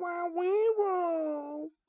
wow, wow.